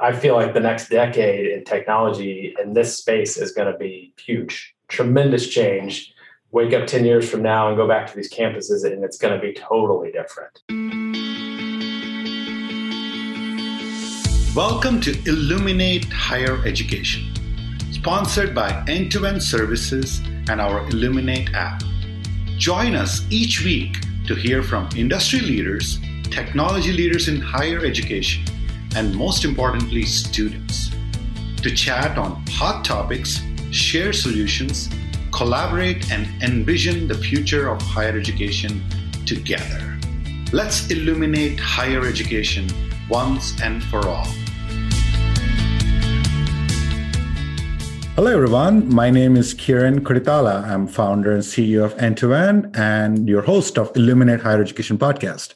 I feel like the next decade in technology in this space is going to be huge, tremendous change. Wake up 10 years from now and go back to these campuses, and it's going to be totally different. Welcome to Illuminate Higher Education, sponsored by End to End Services and our Illuminate app. Join us each week to hear from industry leaders, technology leaders in higher education and most importantly, students, to chat on hot topics, share solutions, collaborate, and envision the future of higher education together. Let's illuminate higher education once and for all. Hello, everyone. My name is Kiran Kuritala. I'm founder and CEO of End2End and your host of Illuminate Higher Education podcast.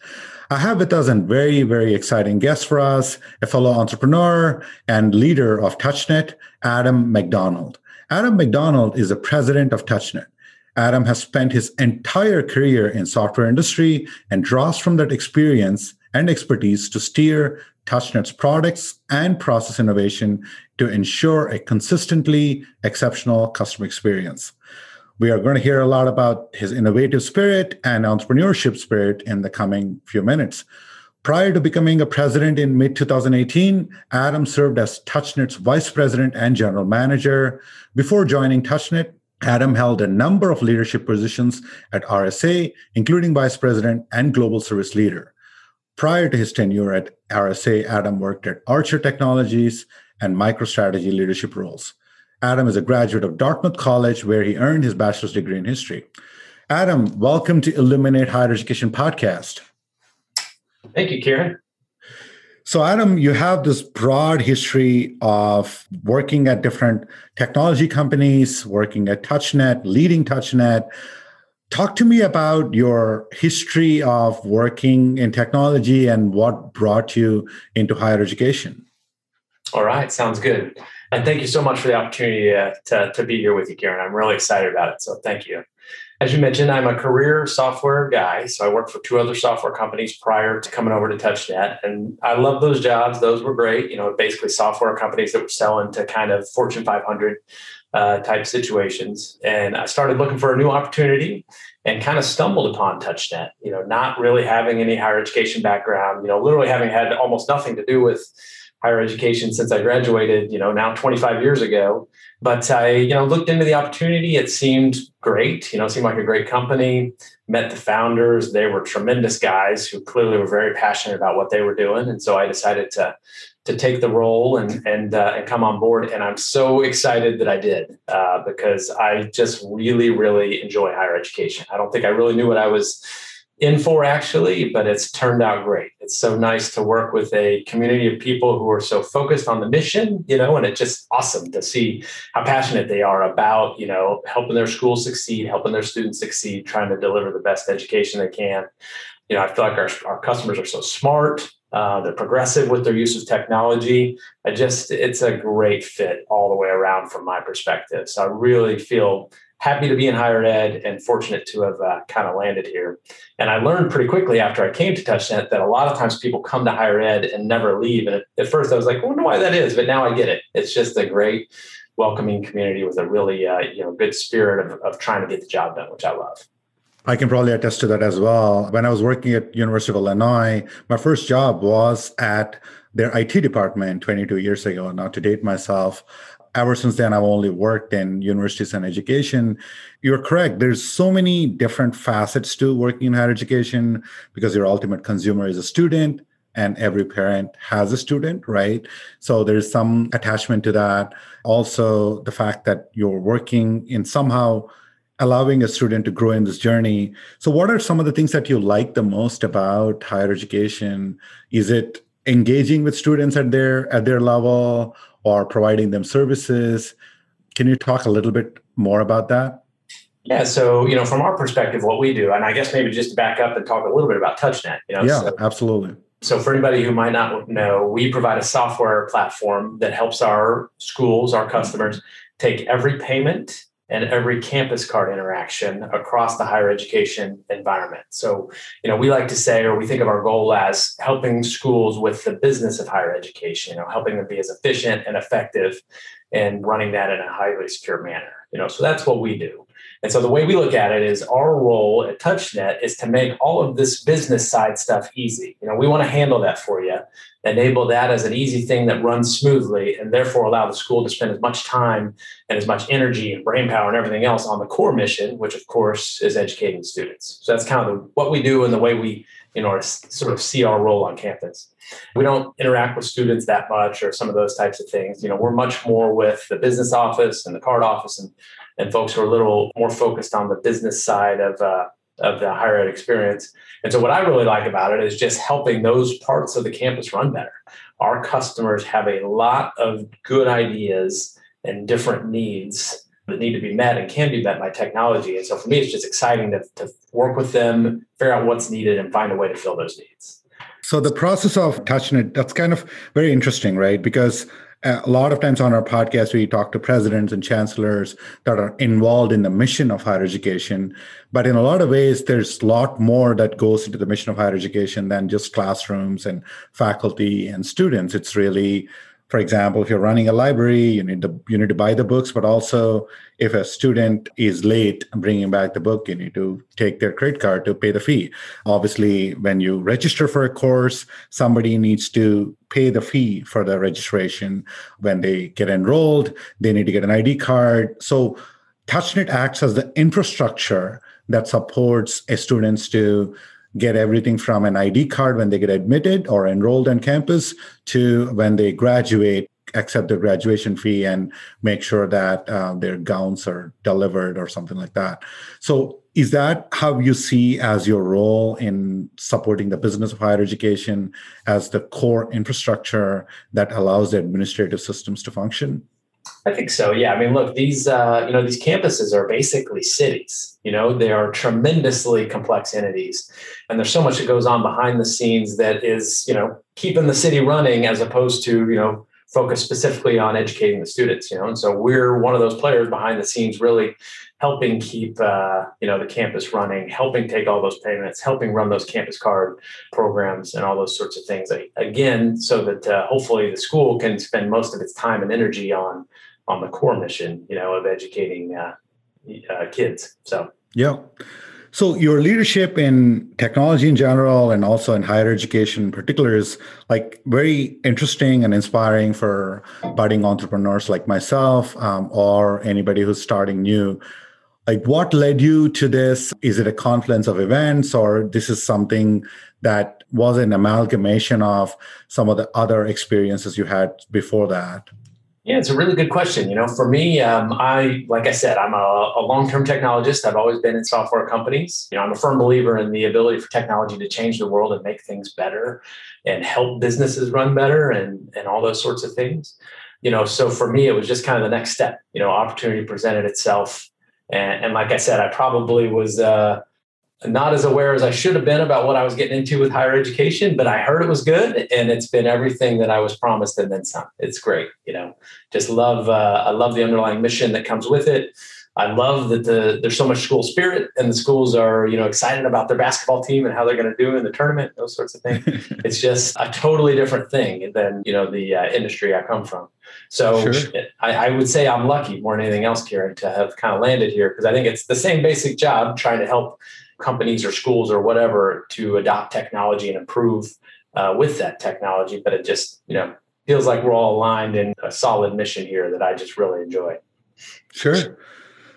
I have with us a very, very exciting guest for us, a fellow entrepreneur and leader of TouchNet, Adam McDonald. Adam McDonald is the president of TouchNet. Adam has spent his entire career in software industry and draws from that experience and expertise to steer TouchNet's products and process innovation to ensure a consistently exceptional customer experience. We are going to hear a lot about his innovative spirit and entrepreneurship spirit in the coming few minutes. Prior to becoming a president in mid 2018, Adam served as TouchNet's vice president and general manager. Before joining TouchNet, Adam held a number of leadership positions at RSA, including vice president and global service leader. Prior to his tenure at RSA, Adam worked at Archer Technologies and MicroStrategy leadership roles. Adam is a graduate of Dartmouth College, where he earned his bachelor's degree in history. Adam, welcome to Illuminate Higher Education podcast. Thank you, Kiran. So, Adam, you have this broad history of working at different technology companies, working at TouchNet, leading TouchNet. Talk to me about your history of working in technology and what brought you into higher education. All right, sounds good. And thank you so much for the opportunity uh, to, to be here with you, Karen. I'm really excited about it. So thank you. As you mentioned, I'm a career software guy. So I worked for two other software companies prior to coming over to TouchNet. And I love those jobs. Those were great. You know, basically software companies that were selling to kind of Fortune 500 uh, type situations. And I started looking for a new opportunity and kind of stumbled upon TouchNet, you know, not really having any higher education background, you know, literally having had almost nothing to do with higher education since I graduated, you know, now 25 years ago. But I, you know, looked into the opportunity. It seemed great, you know, seemed like a great company. Met the founders. They were tremendous guys who clearly were very passionate about what they were doing. And so I decided to to take the role and and uh, and come on board. And I'm so excited that I did uh, because I just really, really enjoy higher education. I don't think I really knew what I was in for actually, but it's turned out great. It's so nice to work with a community of people who are so focused on the mission, you know, and it's just awesome to see how passionate they are about, you know, helping their schools succeed, helping their students succeed, trying to deliver the best education they can. You know, I feel like our, our customers are so smart. Uh, they're progressive with their use of technology. I just, it's a great fit all the way around from my perspective. So I really feel happy to be in higher ed and fortunate to have uh, kind of landed here. And I learned pretty quickly after I came to TouchNet that a lot of times people come to higher ed and never leave. And at, first I was like, I wonder why that is, but now I get it. It's just a great, welcoming community with a really, uh, you know, good spirit of, of trying to get the job done, which I love. I can probably attest to that as well. When I was working at University of Illinois, my first job was at their IT department 22 years ago. Not to date myself, ever since then i've only worked in universities and education. You're correct. There's so many different facets to working in higher education because your ultimate consumer is a student and every parent has a student right? So there's some attachment to that. Also the fact that you're working in somehow allowing a student to grow in this journey. So what are some of the things that you like the most about higher education? Is it engaging with students at their at their level or providing them services. Can you talk a little bit more about that? Yeah, so you know, from our perspective, what we do, and I guess maybe just to back up and talk a little bit about TouchNet. You know, yeah, so, absolutely. So, for anybody who might not know, we provide a software platform that helps our schools, our customers, take every payment and every campus card interaction across the higher education environment. So, you know, we like to say, or we think of our goal as helping schools with the business of higher education, you know, helping them be as efficient and effective and running that in a highly secure manner. You know, so that's what we do. And so the way we look at it is our role at TouchNet is to make all of this business side stuff easy. You know, we want to handle that for you, enable that as an easy thing that runs smoothly, and therefore allow the school to spend as much time and as much energy and brain power and everything else on the core mission, which of course is educating students. So that's kind of the, what we do and the way we, you know, sort of see our role on campus. We don't interact with students that much or some of those types of things. You know, we're much more with the business office and the card office and and folks who are a little more focused on the business side of uh, of the higher ed experience. And so, what I really like about it is just helping those parts of the campus run better. Our customers have a lot of good ideas and different needs that need to be met and can be met by technology. And so, for me, it's just exciting to, to work with them, figure out what's needed, and find a way to fill those needs. So the process of touching it, that's kind of very interesting, right? Because Uh, a lot of times on our podcast, we talk to presidents and chancellors that are involved in the mission of higher education. But in a lot of ways, there's a lot more that goes into the mission of higher education than just classrooms and faculty and students. It's really for example, if you're running a library, you need to you need to buy the books, but also if a student is late bringing back the book, you need to take their credit card to pay the fee. Obviously, when you register for a course, somebody needs to pay the fee for the registration. When they get enrolled, they need to get an ID card. So TouchNet acts as the infrastructure that supports students to get everything from an ID card when they get admitted or enrolled on campus to when they graduate, accept the graduation fee and make sure that uh, their gowns are delivered or something like that. So, is that how you see as your role in supporting the business of higher education as the core infrastructure that allows the administrative systems to function? I think so. Yeah. I mean, look, these uh, you know these campuses are basically cities. You know, they are tremendously complex entities, and there's so much that goes on behind the scenes that is you know keeping the city running as opposed to you know focus specifically on educating the students. You know, and so we're one of those players behind the scenes, really helping keep uh, you know the campus running, helping take all those payments, helping run those campus card programs, and all those sorts of things. Again, so that uh, hopefully the school can spend most of its time and energy on on the core mission, you know, of educating uh, uh, kids. So yeah. So your leadership in technology in general and also in higher education in particular is like very interesting and inspiring for budding entrepreneurs like myself um, or anybody who's starting new. Like what led you to this? Is it a confluence of events or this is something that was an amalgamation of some of the other experiences you had before that? Yeah, it's a really good question. You know, for me, um, I like I said, I'm a, a, long-term technologist. I've always been in software companies. You know, I'm a firm believer in the ability for technology to change the world and make things better, and help businesses run better, and and all those sorts of things. You know, so for me, it was just kind of the next step. You know, opportunity presented itself, and, and like I said, I probably was. Uh, not as aware as I should have been about what I was getting into with higher education, but I heard it was good and it's been everything that I was promised and then some. It's great, you know. Just love uh, I love the underlying mission that comes with it. I love that the there's so much school spirit and the schools are, you know, excited about their basketball team and how they're going to do in the tournament, those sorts of things. it's just a totally different thing than, you know, the uh, industry I come from. So sure. I, I, would say I'm lucky more than anything else, Kiran, to have kind of landed here because I think it's the same basic job trying to help companies or schools or whatever to adopt technology and improve uh, with that technology. But it just, you know, feels like we're all aligned in a solid mission here that I just really enjoy. Sure.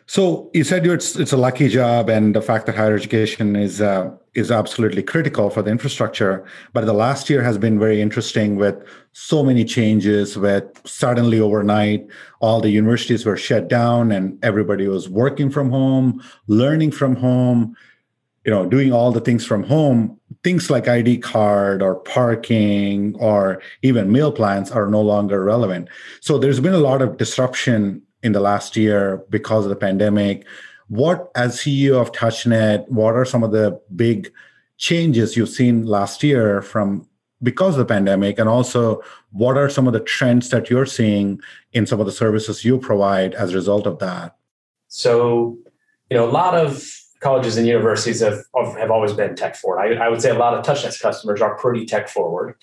So you said it's it's a lucky job, and the fact that higher education is uh, is absolutely critical for the infrastructure. But the last year has been very interesting with so many changes. With suddenly overnight, all the universities were shut down, and everybody was working from home, learning from home you know doing all the things from home things like id card or parking or even meal plans are no longer relevant. So there's been a lot of disruption in the last year because of the pandemic. What as ceo of touchnet what are some of the big changes you've seen last year from because of the pandemic? And also what are some of the trends that you're seeing in some of the services you provide as a result of that? So, you know, a lot of colleges and universities have, have always been tech forward. I, I would say a lot of TouchNet customers are pretty tech forward,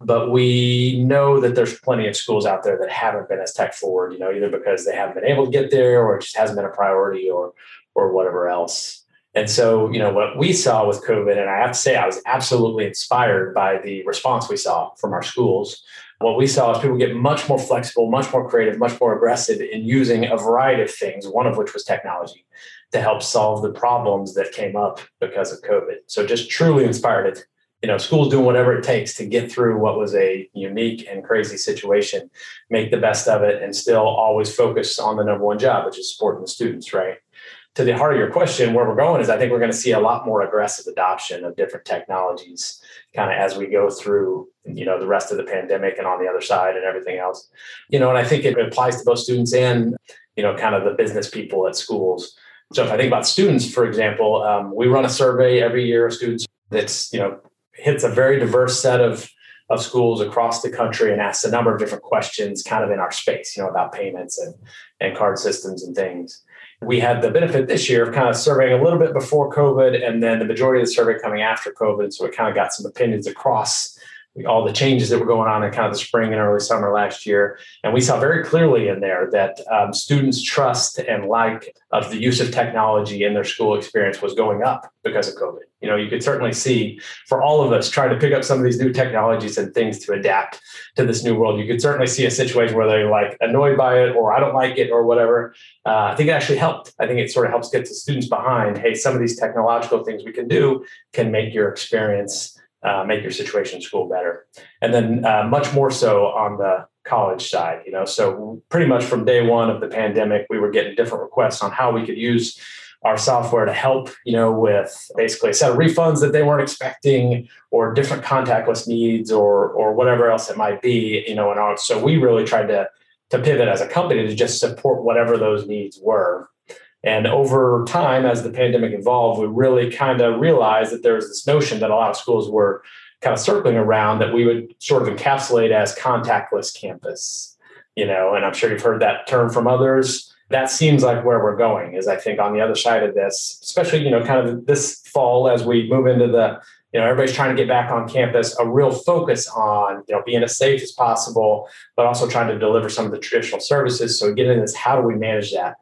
but we know that there's plenty of schools out there that haven't been as tech forward, you know, either because they haven't been able to get there or it just hasn't been a priority or, or whatever else. And so, you know, what we saw with COVID, and I have to say, I was absolutely inspired by the response we saw from our schools. What we saw is people get much more flexible, much more creative, much more aggressive in using a variety of things, one of which was technology to help solve the problems that came up because of COVID. So just truly inspired it. You know, schools doing whatever it takes to get through what was a unique and crazy situation, make the best of it, and still always focus on the number one job, which is supporting the students, right? to the heart of your question, where we're going is I think we're going to see a lot more aggressive adoption of different technologies kind of as we go through, you know, the rest of the pandemic and on the other side and everything else. You know, and I think it applies to both students and, you know, kind of the business people at schools. So if I think about students, for example, um, we run a survey every year of students that's, you know, hits a very diverse set of of schools across the country and asks a number of different questions kind of in our space, you know, about payments and, and card systems and things we had the benefit this year of kind of surveying a little bit before COVID and then the majority of the survey coming after COVID. So we kind of got some opinions across all the changes that were going on in kind of the spring and early summer last year. And we saw very clearly in there that um, students' trust and like of the use of technology in their school experience was going up because of COVID. You know, you could certainly see for all of us trying to pick up some of these new technologies and things to adapt to this new world. You could certainly see a situation where they're like annoyed by it or I don't like it or whatever. Uh, I think it actually helped. I think it sort of helps get the students behind, hey, some of these technological things we can do can make your experience uh, make your situation in school better. And then uh, much more so on the college side, you know. So pretty much from day one of the pandemic, we were getting different requests on how we could use our software to help, you know, with basically a set of refunds that they weren't expecting or different contactless needs or or whatever else it might be, you know, and our, so we really tried to to pivot as a company to just support whatever those needs were. And over time, as the pandemic evolved, we really kind of realized that there was this notion that a lot of schools were kind of circling around that we would sort of encapsulate as contactless campus. You know, and I'm sure you've heard that term from others. That seems like where we're going. Is I think on the other side of this, especially you know, kind of this fall as we move into the you know everybody's trying to get back on campus a real focus on you know being as safe as possible but also trying to deliver some of the traditional services. So getting this how do we manage that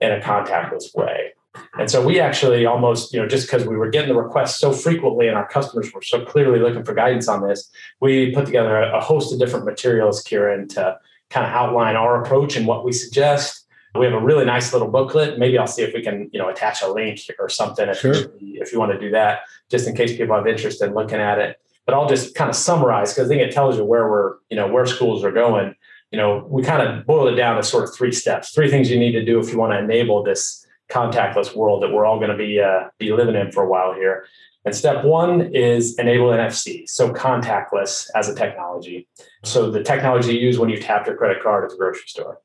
in a contactless way? And so we actually almost you know just because we were getting the requests so frequently and our customers were so clearly looking for guidance on this we put together a host of different materials kiran to kind of outline our approach and what we suggest we have a really nice little booklet. Maybe I'll see if we can, you know, attach a link or something if, sure. if you want to do that, just in case people have interest in looking at it. But I'll just kind of summarize because I think it tells you where we're, you know, where schools are going. You know, we kind of boil it down to sort of three steps, three things you need to do if you want to enable this contactless world that we're all going to be uh, be living in for a while here. And step one is enable NFC, so contactless as a technology. So the technology you use when you tap your credit card at the grocery store.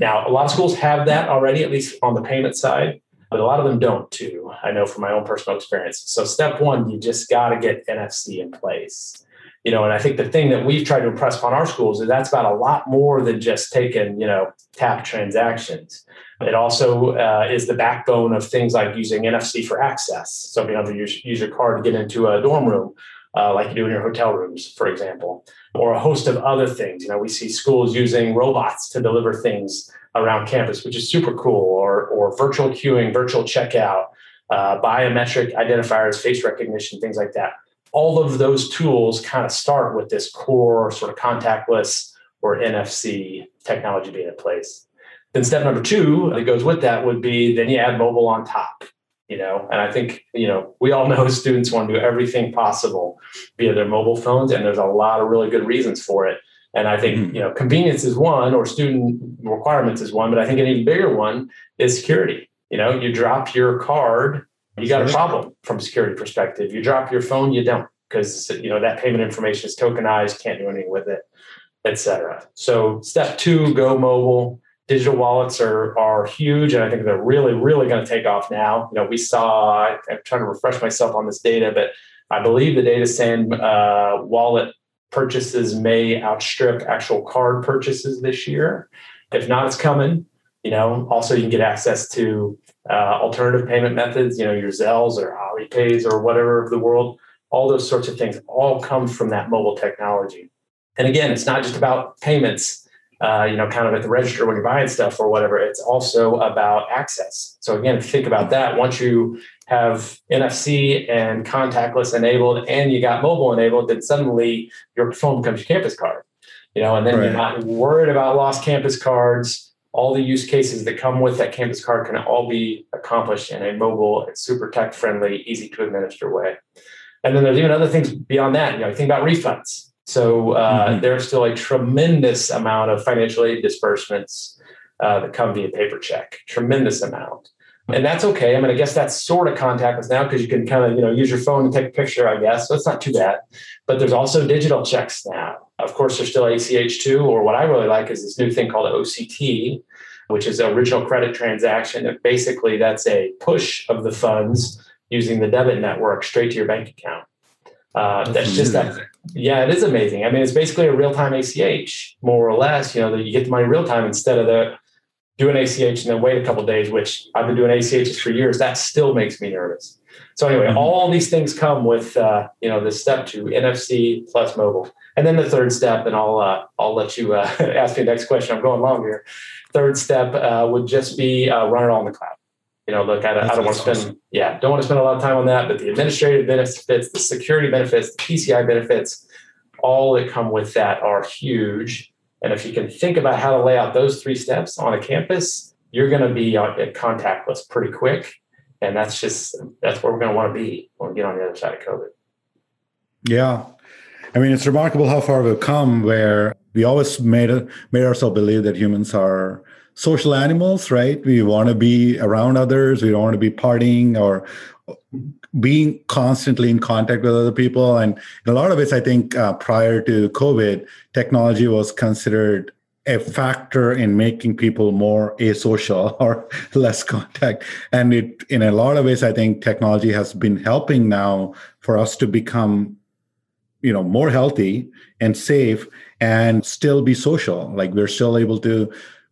Now, a lot of schools have that already, at least on the payment side, but a lot of them don't too. I know from my own personal experience. So, step one, you just got to get NFC in place. You know, and I think the thing that we've tried to impress upon our schools is that's about a lot more than just taking, you know, tap transactions. It also uh, is the backbone of things like using NFC for access. So being able to use, use your card to get into a dorm room, uh, like you do in your hotel rooms, for example or a host of other things. You know, we see schools using robots to deliver things around campus, which is super cool, or, or virtual queuing, virtual checkout, uh, biometric identifiers, face recognition, things like that. All of those tools kind of start with this core sort of contactless or NFC technology being in place. Then step number two that goes with that would be then you add mobile on top you know? And i think you know we all know students want to do everything possible via their mobile phones and there's a lot of really good reasons for it. And i think mm-hmm. you know convenience is one or student requirements is one but i think an even bigger one is security. You know you drop your card you got a problem from a security perspective. You drop your phone you don't because you know that payment information is tokenized can't do anything with it etc so step two go mobile digital wallets are are huge, and I think they're really, really going to take off now. You know, we saw. I, am trying to refresh myself on this data, but I believe the data saying uh, wallet purchases may outstrip actual card purchases this year. If not, it's coming. You know, also you can get access to uh, alternative payment methods. You know, your Zelles or Alipay's or whatever of the world. All those sorts of things all come from that mobile technology. And again, it's not just about payments. Uh, you know, kind of at the register when you're buying stuff or whatever. It's also about access. So again, if you think about that, once you have NFC and contactless enabled and you got mobile enabled, then suddenly your phone becomes your campus card. You know, and then right. you're not worried about lost campus cards. All the use cases that come with that campus card can all be accomplished in a mobile, super tech friendly, easy to administer way. And then there's even other things beyond that. You know, think about refunds so uh, mm-hmm. there's still a tremendous amount of financial aid disbursements uh, that come via paper check, tremendous amount. And that's okay. I mean, I guess that's sort of contactless now because you can kind of, you know, use your phone and take a picture, I guess. So it's not too bad. But there's also digital checks now. Of course, there's still ACH too, or what I really like is this new thing called OCT, which is original credit transaction. And basically, that's a push of the funds using the debit network straight to your bank account. Uh, that's just that. Yeah, it is amazing. I mean, it's basically a real time ACH, more or less. You know, that you get the money real time instead of the do an ACH and then wait a couple days, which I've been doing ACHs for years. That still makes me nervous. So anyway, mm-hmm. all these things come with uh, you know the step to NFC plus mobile, and then the third step, and I'll uh, I'll let you uh, ask me the next question. I'm going long here. Third step uh, would just be uh, run it all in the cloud. You know, look, I, I don't want to spend, yeah, don't want to spend a lot of time on that, but the administrative benefits, the security benefits, the PCI benefits, all that come with that are huge. And if you can think about how to lay out those three steps on a campus, you're going to be at contactless pretty quick. And that's just, that's where we're going to want to be when we get on the other side of COVID. Yeah. I mean, it's remarkable how far we've come where we always made, made ourselves believe that humans are social animals, right? We want to be around others. We don't want to be partying or being constantly in contact with other people. And in a lot of ways, I think uh, prior to COVID, technology was considered a factor in making people more asocial or less contact. And it, in a lot of ways, I think technology has been helping now for us to become, you know, more healthy and safe and still be social. Like we're still able to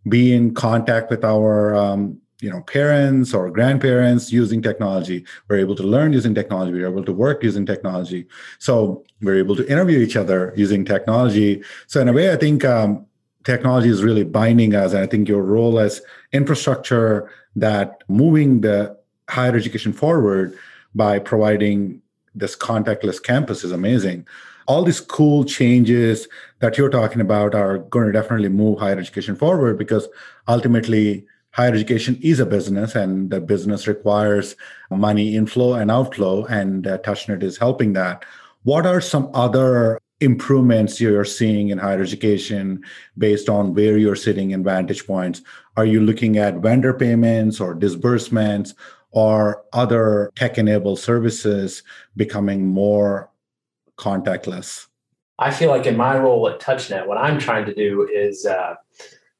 be in contact with our um, you know parents or grandparents using technology. We're able to learn using technology. We're able to work using technology. So we're able to interview each other using technology. So in a way i think um, technology is really binding us and i think your role as infrastructure that moving the higher education forward by providing this contactless campus is amazing all these cool changes that you're talking about are going to definitely move higher education forward because ultimately higher education is a business and the business requires money inflow and outflow and uh, touchnet is helping that. What are some other improvements you're seeing in higher education based on where you're sitting in vantage points? Are you looking at vendor payments or disbursements or other tech enabled services becoming more contactless? I feel like in my role at TouchNet, what I'm trying to do is uh,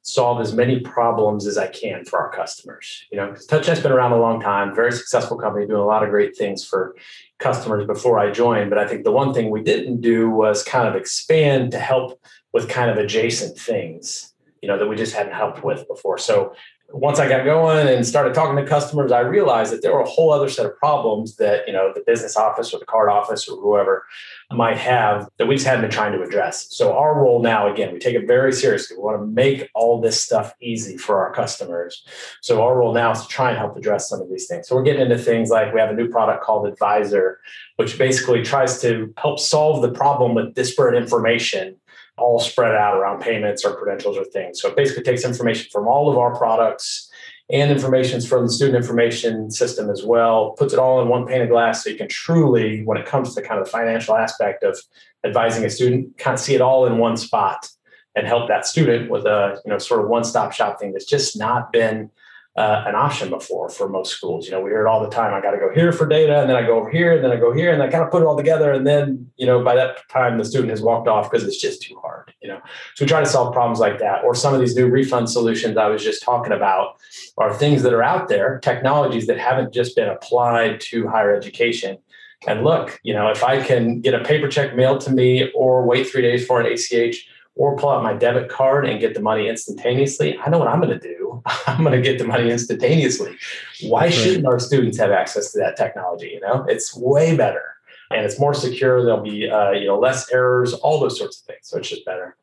solve as many problems as I can for our customers. You know, TouchNet's been around a long time, very successful company, doing a lot of great things for customers before I joined. But I think the one thing we didn't do was kind of expand to help with kind of adjacent things, you know, that we just hadn't helped with before. So once I got going and started talking to customers, I realized that there were a whole other set of problems that you know the business office or the card office or whoever might have that we just hadn't been trying to address. So our role now, again, we take it very seriously. We want to make all this stuff easy for our customers. So our role now is to try and help address some of these things. So we're getting into things like we have a new product called Advisor, which basically tries to help solve the problem with disparate information all spread out around payments or credentials or things. So it basically takes information from all of our products and information from the student information system as well, puts it all in one pane of glass so you can truly, when it comes to kind of the financial aspect of advising a student, kind of see it all in one spot and help that student with a you know sort of one-stop shop thing that's just not been uh, an option before for most schools. You know, we hear it all the time. I got to go here for data, and then I go over here, and then I go here, and I kind of put it all together. And then, you know, by that time, the student has walked off because it's just too hard. You know, so we try to solve problems like that. Or some of these new refund solutions I was just talking about are things that are out there, technologies that haven't just been applied to higher education. And look, you know, if I can get a paper check mailed to me or wait three days for an ACH or pull out my debit card and get the money instantaneously, I know what I'm going to do. I'm going to get the money instantaneously. Why That's shouldn't our students have access to that technology? You know, it's way better and it's more secure. There'll be uh, you know less errors, all those sorts of things. So it's just better.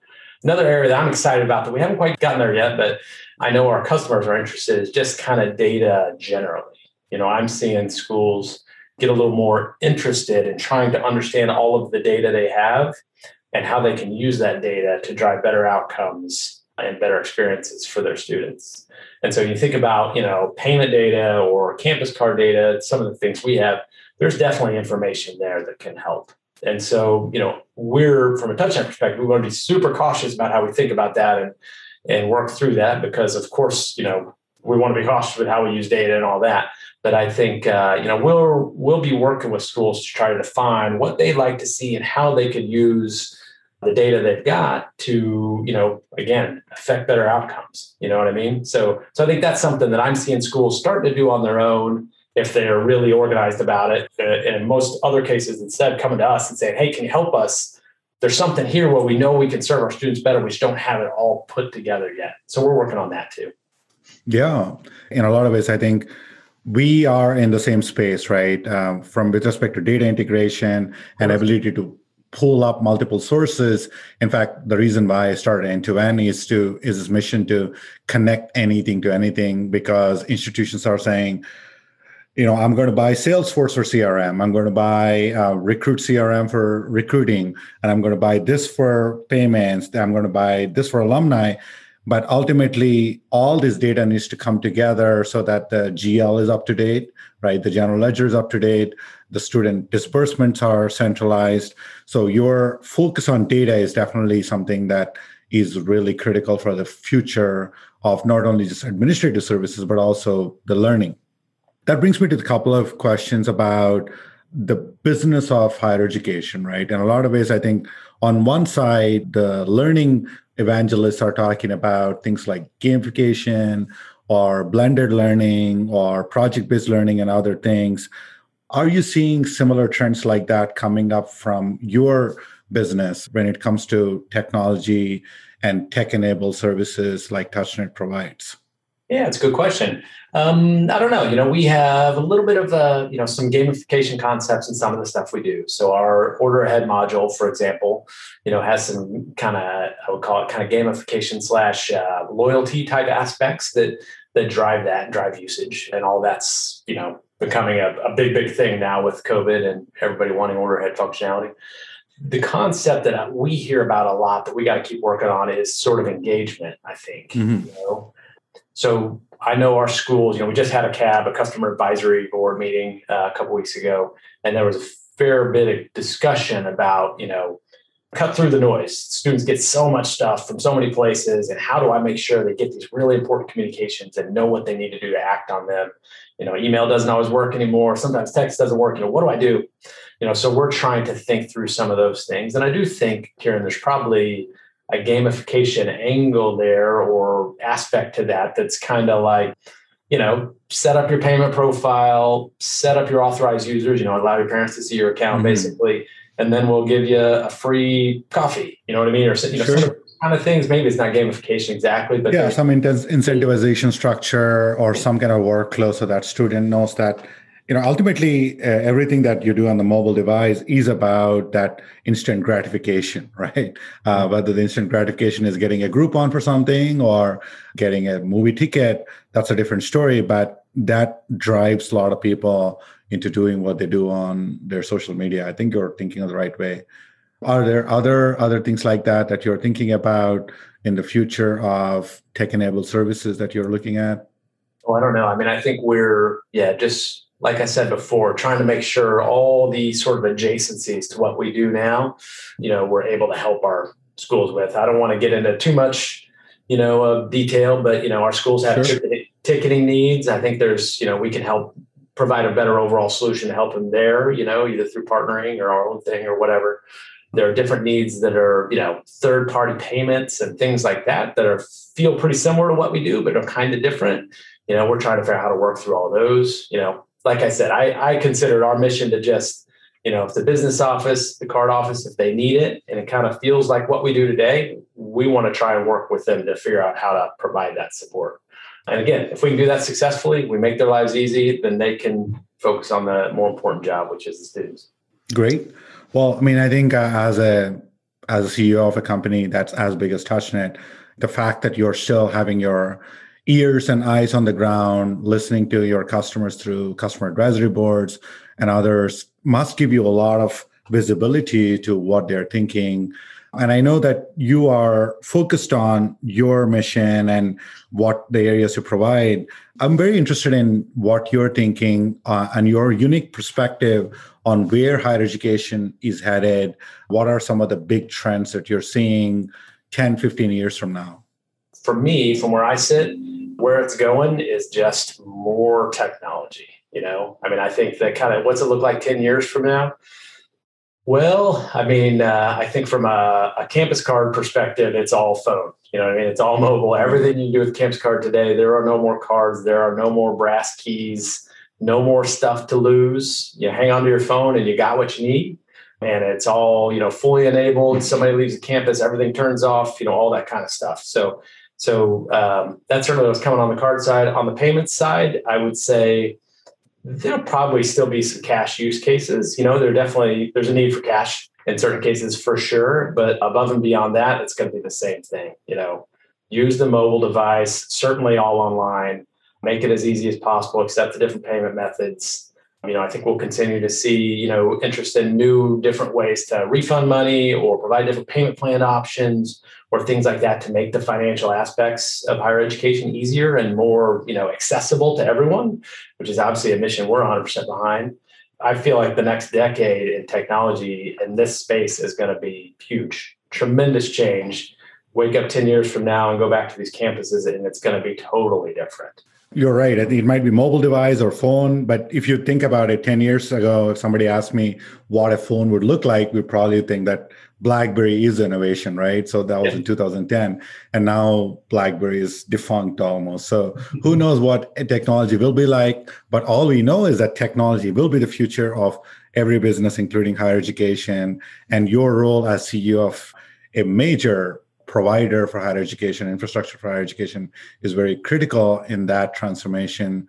Another area that I'm excited about that we haven't quite gotten there yet, but I know our customers are interested is just kind of data generally. You know, I'm seeing schools get a little more interested in trying to understand all of the data they have and how they can use that data to drive better outcomes and better experiences for their students. And so you think about, you know, payment data or campus card data, some of the things we have, there's definitely information there that can help. And so, you know, we're from a TouchNet perspective, we want to be super cautious about how we think about that and and work through that because of course, you know, we want to be cautious with how we use data and all that. But I think uh, you know we'll we'll be working with schools to try to define what they'd like to see and how they could use the data they've got to you know again affect better outcomes. You know what I mean? So so I think that's something that I'm seeing schools starting to do on their own if they're really organized about it. Uh, and in most other cases, instead coming to us and saying, "Hey, can you help us?" There's something here where we know we can serve our students better. We just don't have it all put together yet. So we're working on that too. Yeah, in a lot of ways, I think we are in the same space, right? Um, from with respect to data integration and ability to pull up multiple sources. In fact, the reason why I started End2End is to is this mission to connect anything to anything because institutions are saying, you know, I'm going to buy Salesforce for CRM. I'm going to buy uh, Recruit CRM for recruiting, and I'm going to buy this for payments. I'm going to buy this for alumni but ultimately all this data needs to come together so that the gl is up to date right the general ledger is up to date the student disbursements are centralized. So your focus on data is definitely something that is really critical for the future of not only just administrative services but also the learning. That brings me to a couple of questions about the business of higher education right? In a lot of ways i think on one side the learning evangelists are talking about things like gamification or blended learning or project based learning and other things. Are you seeing similar trends like that coming up from your business when it comes to technology and tech enabled services like TouchNet provides? Yeah, it's a good question. Um, I don't know. You know, we have a little bit of uh, you know some gamification concepts in some of the stuff we do. So our order ahead module, for example, you know, has some kind of I would call it kind of gamification slash uh, loyalty type aspects that that drive that and drive usage, and all that's you know becoming a, a big big thing now with COVID and everybody wanting order ahead functionality the concept that we hear about a lot that we got to keep working on is sort of engagement i think mm-hmm. you know so I know our schools, you know, we just had a CAB, a customer advisory board meeting uh, a couple weeks ago, and there was a fair bit of discussion about, you know, cut through the noise. Students get so much stuff from so many places, and how do I make sure they get these really important communications and know what they need to do to act on them? You know, email doesn't always work anymore. Sometimes text doesn't work. You know, what do I do? You know, so we're trying to think through some of those things, and I do think, Kiran, there's probably a gamification angle there or aspect to that that's kind of like you know set up your payment profile set up your authorized users you know allow your parents to see your account mm-hmm. basically and then we'll give you a free coffee you know what i mean or you know sure. kind of things maybe it's not gamification exactly but yeah some intense incentivization structure or some kind of workflow so that student knows that you know ultimately uh, everything that you do on the mobile device is about that instant gratification right uh, mm-hmm. whether the instant gratification is getting a groupon for something or getting a movie ticket that's a different story but that drives a lot of people into doing what they do on their social media i think you're thinking of the right way are there other other things like that that you're thinking about in the future of tech enabled services that you're looking at well i don't know i mean i think we're yeah just like I said before, trying to make sure all the sort of adjacencies to what we do now, you know, we're able to help our schools with. I don't want to get into too much, you know, of detail, but you know, our schools have sure. ticketing needs. I think there's, you know, we can help provide a better overall solution to help them there, you know, either through partnering or our own thing or whatever. There are different needs that are, you know, third party payments and things like that that are feel pretty similar to what we do, but are kind of different. You know, we're trying to figure out how to work through all those. You know, like I said, I, I considered our mission to just, you know, if the business office, the card office, if they need it and it kind of feels like what we do today, we want to try and work with them to figure out how to provide that support. And again, if we can do that successfully, we make their lives easy, then they can focus on the more important job, which is the students. Great. Well, I mean, I think uh, as a as a CEO of a company that's as big as TouchNet, the fact that you're still having your ears and eyes on the ground, listening to your customers through customer advisory boards and others must give you a lot of visibility to what they're thinking. And I know that you are focused on your mission and what the areas you provide. I'm very interested in what you're thinking uh, and your unique perspective on where higher education is headed. What are some of the big trends that you're seeing 10, 15 years from now? For me, from where I sit, where it's going is just more technology. You know, I mean, I think that kind of what's it look like 10 years from now? Well, I mean, uh, I think from a, a, campus card perspective, it's all phone. You know, I mean, it's all mobile. Everything you do with campus card today, there are no more cards, there are no more brass keys, no more stuff to lose. You hang onto your phone and you got what you need, and it's all you know fully enabled. Somebody leaves the campus, everything turns off. You know, all that kind of stuff. So so um, that's certainly what's coming on the card side. On the payment side, I would say there'll probably still be some cash use cases. You know, there definitely there's a need for cash in certain cases for sure, but above and beyond that, it's going to be the same thing. You know, use the mobile device, certainly all online. Make it as easy as possible. Accept the different payment methods. You know, I think we'll continue to see, you know, interest in new different ways to refund money or provide different payment plan options or things like that to make the financial aspects of higher education easier and more, you know, accessible to everyone, which is obviously a mission we're 100% behind. I feel like the next decade in technology in this space is going to be huge, tremendous change. Wake up 10 years from now and go back to these campuses, and it's going to be totally different. You're right. It might be mobile device or phone, but if you think about it, 10 years ago, if somebody asked me what a phone would look like, we probably think that BlackBerry is innovation, right? So that was yeah. in 2010. And now BlackBerry is defunct almost. So who knows what technology will be like? But all we know is that technology will be the future of every business, including higher education. And your role as CEO of a major provider for higher education, infrastructure for higher education, is very critical in that transformation.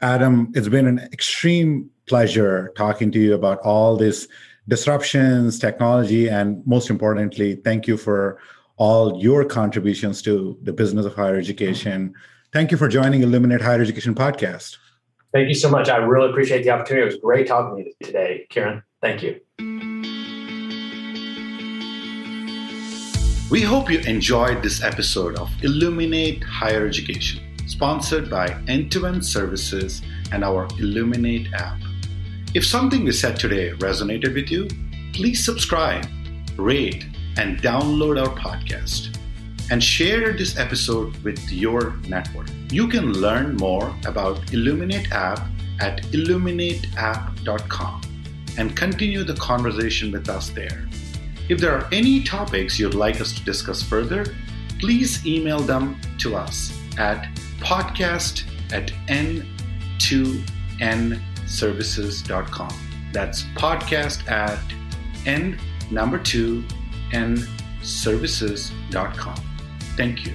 Adam, it's been an extreme pleasure talking to you about all this disruptions, technology, and most importantly, thank you for all your contributions to the business of higher education. Thank you for joining Illuminate Higher Education podcast. Thank you so much. I really appreciate the opportunity. It was great talking to you today, Karen. Thank you. We hope you enjoyed this episode of Illuminate Higher Education, sponsored by End to End Services and our Illuminate app. If something we said today resonated with you, please subscribe, rate, and download our podcast. And share this episode with your network. You can learn more about Illuminate app at illuminateapp.com and continue the conversation with us there. If there are any topics you'd like us to discuss further, please email them to us at podcast at n2n services.com. That's podcast at n number two n services.com. Thank you.